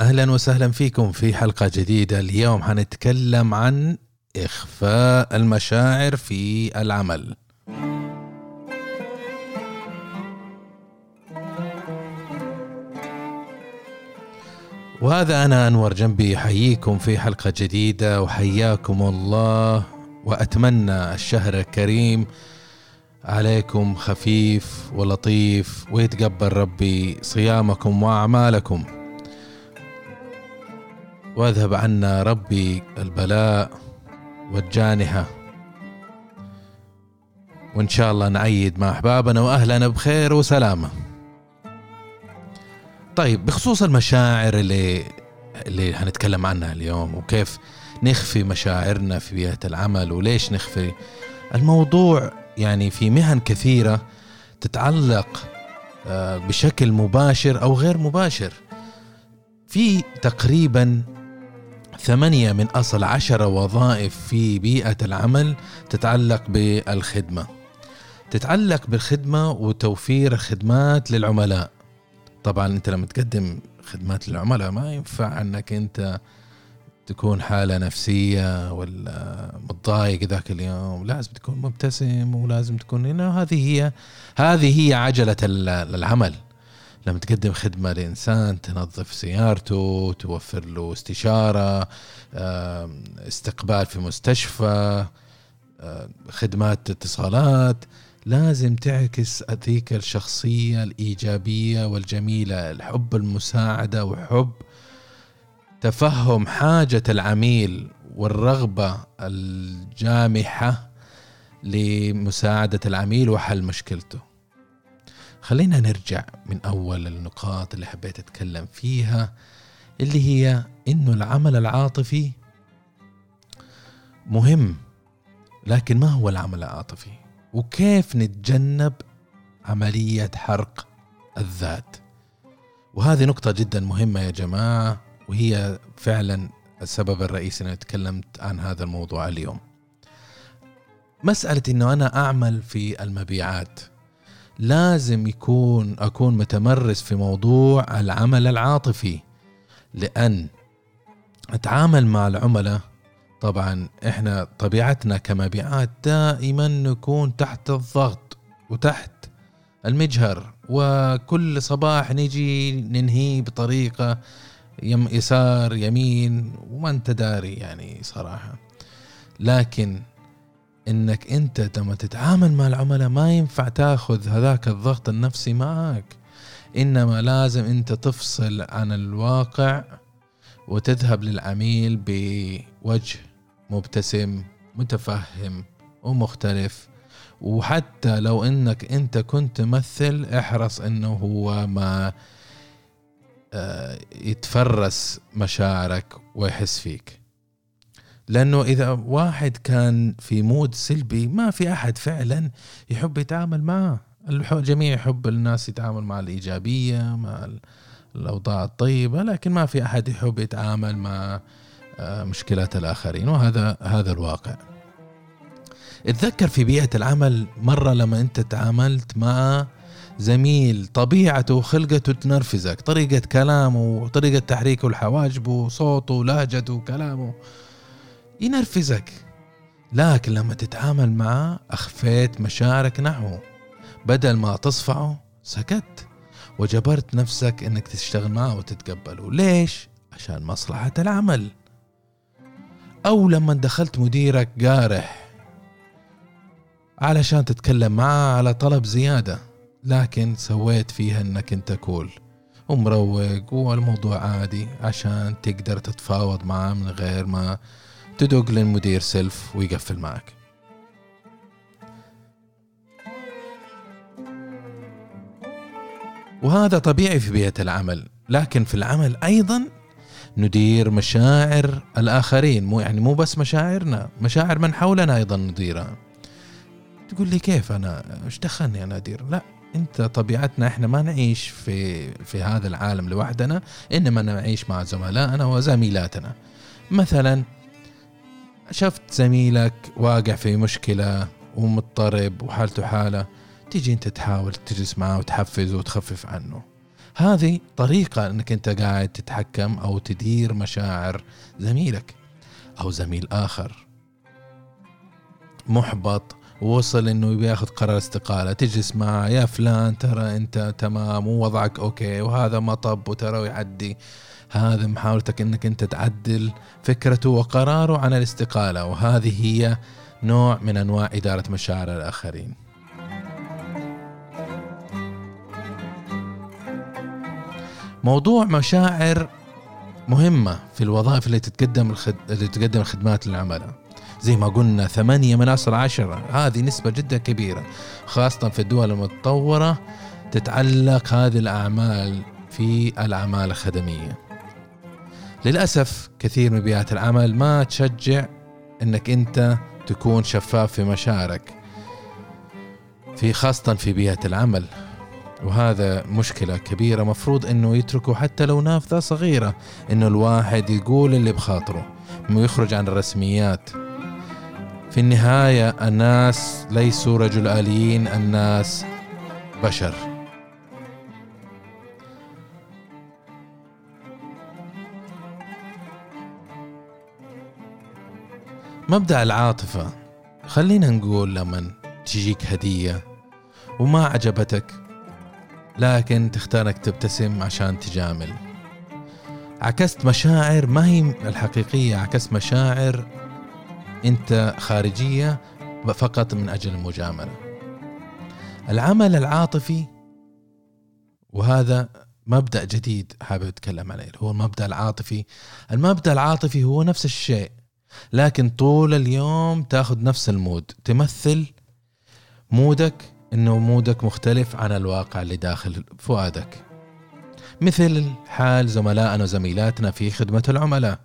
أهلا وسهلا فيكم في حلقة جديدة. اليوم حنتكلم عن إخفاء المشاعر في العمل. وهذا أنا أنور جنبي. حييكم في حلقة جديدة وحياكم الله وأتمنى الشهر الكريم عليكم خفيف ولطيف ويتقبل ربي صيامكم وأعمالكم. واذهب عنا ربي البلاء والجانحه وإن شاء الله نعيد مع أحبابنا وأهلنا بخير وسلامة. طيب بخصوص المشاعر اللي اللي هنتكلم عنها اليوم وكيف نخفي مشاعرنا في بيئة العمل وليش نخفي؟ الموضوع يعني في مهن كثيرة تتعلق آه، بشكل مباشر أو غير مباشر. في تقريبا ثمانية من أصل عشرة وظائف في بيئة العمل تتعلق بالخدمة. تتعلق بالخدمة وتوفير خدمات للعملاء. طبعا أنت لما تقدم خدمات للعملاء ما ينفع أنك أنت تكون حالة نفسية ولا متضايق ذاك اليوم. لازم تكون مبتسم ولازم تكون هنا هذه هي هذه هي عجلة العمل. لما تقدم خدمة لإنسان تنظف سيارته توفر له استشارة استقبال في مستشفى خدمات اتصالات لازم تعكس ذيك الشخصية الإيجابية والجميلة الحب المساعدة وحب تفهم حاجة العميل والرغبة الجامحة لمساعدة العميل وحل مشكلته. خلينا نرجع من أول النقاط اللي حبيت أتكلم فيها اللي هي إنه العمل العاطفي مهم لكن ما هو العمل العاطفي؟ وكيف نتجنب عملية حرق الذات؟ وهذه نقطة جدا مهمة يا جماعة وهي فعلا السبب الرئيسي أنا تكلمت عن هذا الموضوع اليوم. مسألة أنه أنا أعمل في المبيعات. لازم يكون أكون متمرس في موضوع العمل العاطفي لأن أتعامل مع العملاء طبعا إحنا طبيعتنا كمبيعات دائما نكون تحت الضغط وتحت المجهر وكل صباح نجي ننهي بطريقة يم يسار يمين وما أنت داري يعني صراحة. لكن إنك أنت لما تتعامل مع العملاء ما ينفع تاخذ هذاك الضغط النفسي معك. إنما لازم أنت تفصل عن الواقع وتذهب للعميل بوجه مبتسم متفهم ومختلف. وحتى لو إنك أنت كنت تمثل احرص إنه هو ما آه، يتفرس مشاعرك ويحس فيك. لأنه إذا واحد كان في مود سلبي ما في أحد فعلا يحب يتعامل معه. الجميع يحب الناس يتعامل مع الإيجابية مع الأوضاع الطيبة لكن ما في أحد يحب يتعامل مع آه، مشكلات الآخرين وهذا هذا الواقع. اتذكر في بيئة العمل مرة لما أنت تعاملت مع زميل طبيعته وخلقته تنرفزك طريقة كلامه وطريقة تحريكه الحواجبه وصوته ولهجته وكلامه. ينرفزك. لكن لما تتعامل معه أخفيت مشاعرك نحوه بدل ما تصفعه سكت. وجبرت نفسك إنك تشتغل معه وتتقبله. ليش؟ عشان مصلحة العمل. أو لما دخلت مديرك قارح علشان تتكلم معاه على طلب زيادة. لكن سويت فيها إنك أنت كول. ومروق والموضوع عادي عشان تقدر تتفاوض معاه من غير ما تدق للمدير سلف ويقفل معك. وهذا طبيعي في بيئة العمل لكن في العمل أيضا ندير مشاعر الآخرين مو يعني مو بس مشاعرنا مشاعر من حولنا أيضا نديرها. تقول لي كيف أنا؟ إيش دخلني أنا أدير؟ لا أنت طبيعتنا إحنا ما نعيش في في هذا العالم لوحدنا إنما نعيش مع زملائنا وزميلاتنا. مثلا شفت زميلك واقع في مشكلة ومضطرب وحالته حالة تيجي انت تحاول تجلس معه وتحفزه وتخفف عنه. هذه طريقة انك انت قاعد تتحكم أو تدير مشاعر زميلك أو زميل آخر. محبط ووصل انه بياخذ قرار استقالة. تجلس معه يا فلان ترى انت تمام ووضعك أوكي وهذا مطب وترى يعدي. هذا محاولتك إنك أنت تعدل فكرته وقراره عن الاستقالة وهذه هي نوع من أنواع إدارة مشاعر الآخرين. موضوع مشاعر مهمة في الوظائف اللي تتقدم الخد... اللي تقدم الخدمات للعملاء زي ما قلنا ثمانية من أصل عشرة هذه نسبة جدا كبيرة خاصة في الدول المتطورة تتعلق هذه الأعمال في الأعمال الخدمية. للأسف كثير من بيئات العمل ما تشجع أنك أنت تكون شفاف في مشاعرك في خاصة في بيئة العمل. وهذا مشكلة كبيرة مفروض إنه يتركوا حتى لو نافذة صغيرة إنه الواحد يقول اللي بخاطره ويخرج عن الرسميات. في النهاية الناس ليسوا رجل آليين الناس بشر. مبدأ العاطفة. خلينا نقول لما تجيك هدية وما عجبتك لكن تختار انك تبتسم عشان تجامل. عكست مشاعر ما هي الحقيقية عكست مشاعر أنت خارجية فقط من أجل المجاملة. العمل العاطفي وهذا مبدأ جديد حابب أتكلم عليه هو المبدأ العاطفي. المبدأ العاطفي هو نفس الشيء. لكن طول اليوم تاخذ نفس المود. تمثل مودك إنه مودك مختلف عن الواقع اللي داخل فؤادك. مثل حال زملائنا وزميلاتنا في خدمة العملاء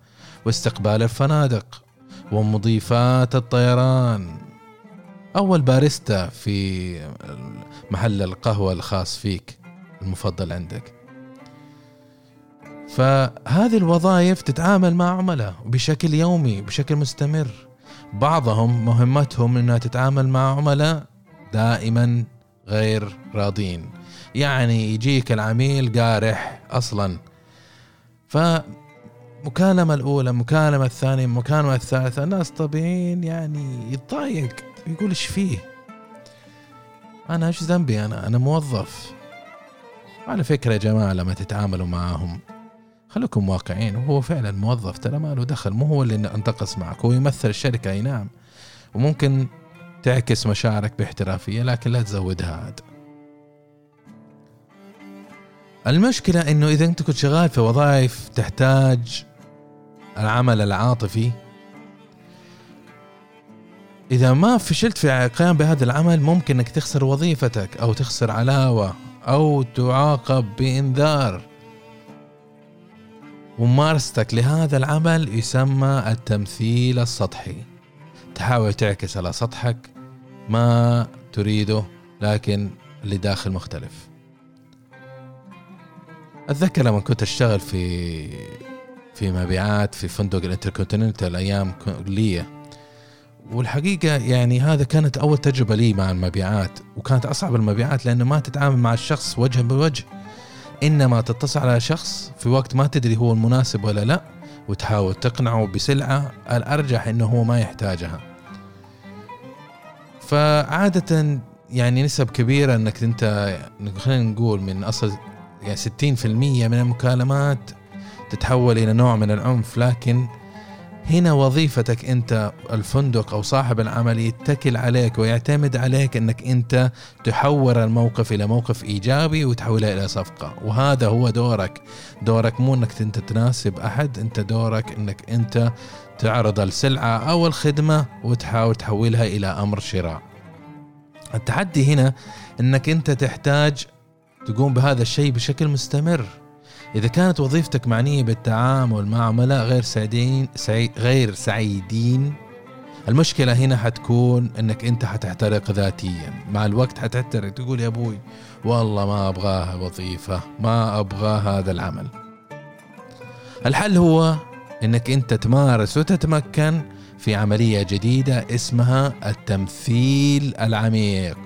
واستقبال الفنادق ومضيفات الطيران. أو الباريستا في محل القهوة الخاص فيك المفضل عندك. فهذه الوظائف تتعامل مع عملاء بشكل يومي بشكل مستمر. بعضهم مهمتهم إنها تتعامل مع عملاء دائما غير راضين. يعني يجيك العميل قارح أصلا. فمكالمة الأولى مكالمة الثانية مكالمة الثالثة الناس طبيعيين يعني يتضايق يقول إيش فيه؟ أنا إيش ذنبي؟ أنا أنا موظف. على فكرة يا جماعة لما تتعاملوا معهم خليكم واقعين وهو فعلا موظف ترى ما له دخل مو هو اللي انتقص معك هو يمثل الشركة أي نعم. وممكن تعكس مشاعرك باحترافية لكن لا تزودها عاد. المشكلة إنه إذا أنت كنت شغال في وظائف تحتاج العمل العاطفي إذا ما فشلت في القيام بهذا العمل ممكن إنك تخسر وظيفتك أو تخسر علاوة أو تعاقب بإنذار. ممارستك لهذا العمل يسمى التمثيل السطحي. تحاول تعكس على سطحك ما تريده لكن اللي داخل مختلف. أتذكر لما كنت أشتغل في في مبيعات في فندق الإنتركونتيننتال أيام كليه والحقيقة يعني هذا كانت أول تجربة لي مع المبيعات وكانت أصعب المبيعات لأنه ما تتعامل مع الشخص وجها بوجه. إنما تتصل على شخص في وقت ما تدري هو المناسب ولا لا وتحاول تقنعه بسلعة الأرجح إنه هو ما يحتاجها. فعادة يعني نسب كبيرة إنك أنت خلينا نقول من أصل يعني 60% من المكالمات تتحول إلى نوع من العنف لكن هنا وظيفتك أنت الفندق أو صاحب العمل يتكل عليك ويعتمد عليك أنك أنت تحور الموقف إلى موقف إيجابي وتحولها إلى صفقة. وهذا هو دورك. دورك مو أنك أنت تناسب أحد أنت دورك أنك أنت تعرض السلعة أو الخدمة وتحاول تحولها إلى أمر شراء. التحدي هنا أنك أنت تحتاج تقوم بهذا الشيء بشكل مستمر. إذا كانت وظيفتك معنية بالتعامل مع عملاء غير سعيدين سعي غير سعيدين المشكلة هنا حتكون إنك أنت حتحترق ذاتيا. مع الوقت حتحترق تقول يا أبوي والله ما أبغاها وظيفة ما أبغى هذا العمل. الحل هو إنك أنت تمارس وتتمكن في عملية جديدة اسمها التمثيل العميق.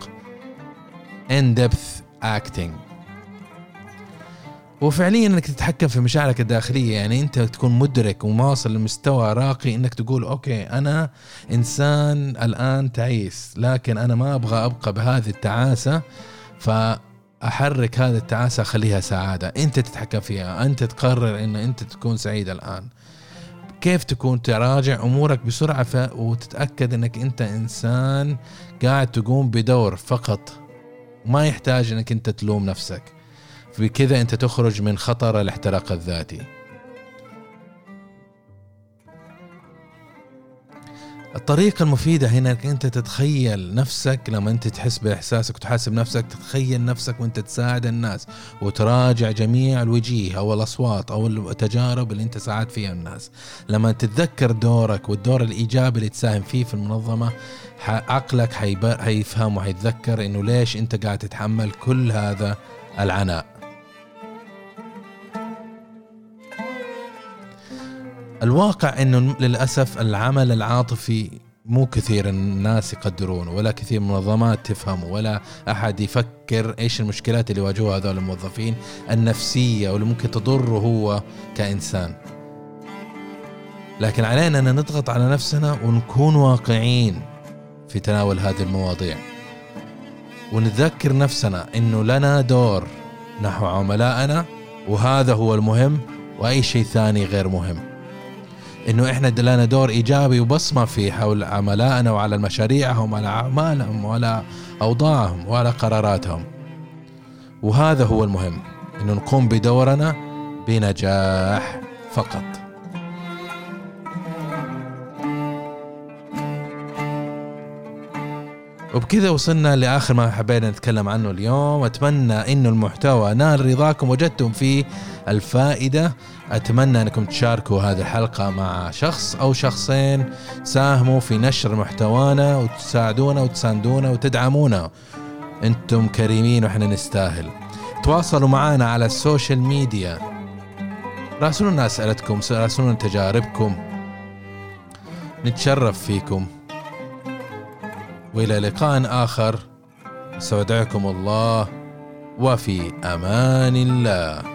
In depth acting. وفعليا إنك تتحكم في مشاعرك الداخلية يعني أنت تكون مدرك وواصل لمستوى راقي إنك تقول أوكي أنا إنسان الآن تعيس لكن أنا ما أبغى أبقى بهذه التعاسة فأحرك هذه التعاسة أخليها سعادة. أنت تتحكم فيها أنت تقرر إن أنت تكون سعيد الآن. كيف تكون تراجع أمورك بسرعة ف... وتتأكد إنك أنت إنسان قاعد تقوم بدور فقط ما يحتاج إنك أنت تلوم نفسك. بكذا أنت تخرج من خطر الاحتراق الذاتي. الطريقة المفيدة هنا إنك أنت تتخيل نفسك لما أنت تحس بإحساسك وتحاسب نفسك تتخيل نفسك وأنت تساعد الناس وتراجع جميع الوجيه أو الأصوات أو التجارب اللي أنت ساعدت فيها الناس. لما تتذكر دورك والدور الإيجابي اللي تساهم فيه في المنظمة عقلك حيفهم وحيتذكر إنه ليش أنت قاعد تتحمل كل هذا العناء. الواقع إنه للأسف العمل العاطفي مو كثير الناس يقدرونه ولا كثير منظمات تفهمه ولا أحد يفكر إيش المشكلات اللي يواجهوها هذول الموظفين النفسية واللي ممكن تضره هو كإنسان. لكن علينا أن نضغط على نفسنا ونكون واقعيين في تناول هذه المواضيع. ونذكر نفسنا إنه لنا دور نحو عملائنا وهذا هو المهم وأي شيء ثاني غير مهم. إنه إحنا لنا دور إيجابي وبصمه في حول عملائنا وعلى مشاريعهم وعلى أعمالهم وعلى أوضاعهم وعلى قراراتهم. وهذا هو المهم إنه نقوم بدورنا بنجاح فقط. وبكذا وصلنا لآخر ما حبينا نتكلم عنه اليوم. أتمنى إنه المحتوى نال رضاكم وجدتم فيه الفائدة. أتمنى أنكم تشاركوا هذه الحلقة مع شخص أو شخصين ساهموا في نشر محتوانا وتساعدونا وتساندونا وتدعمونا. أنتم كريمين وإحنا نستاهل. تواصلوا معنا على السوشيال ميديا. راسلونا أسئلتكم راسلونا تجاربكم. نتشرف فيكم. وإلى لقاء آخر. استودعكم الله وفي أمان الله.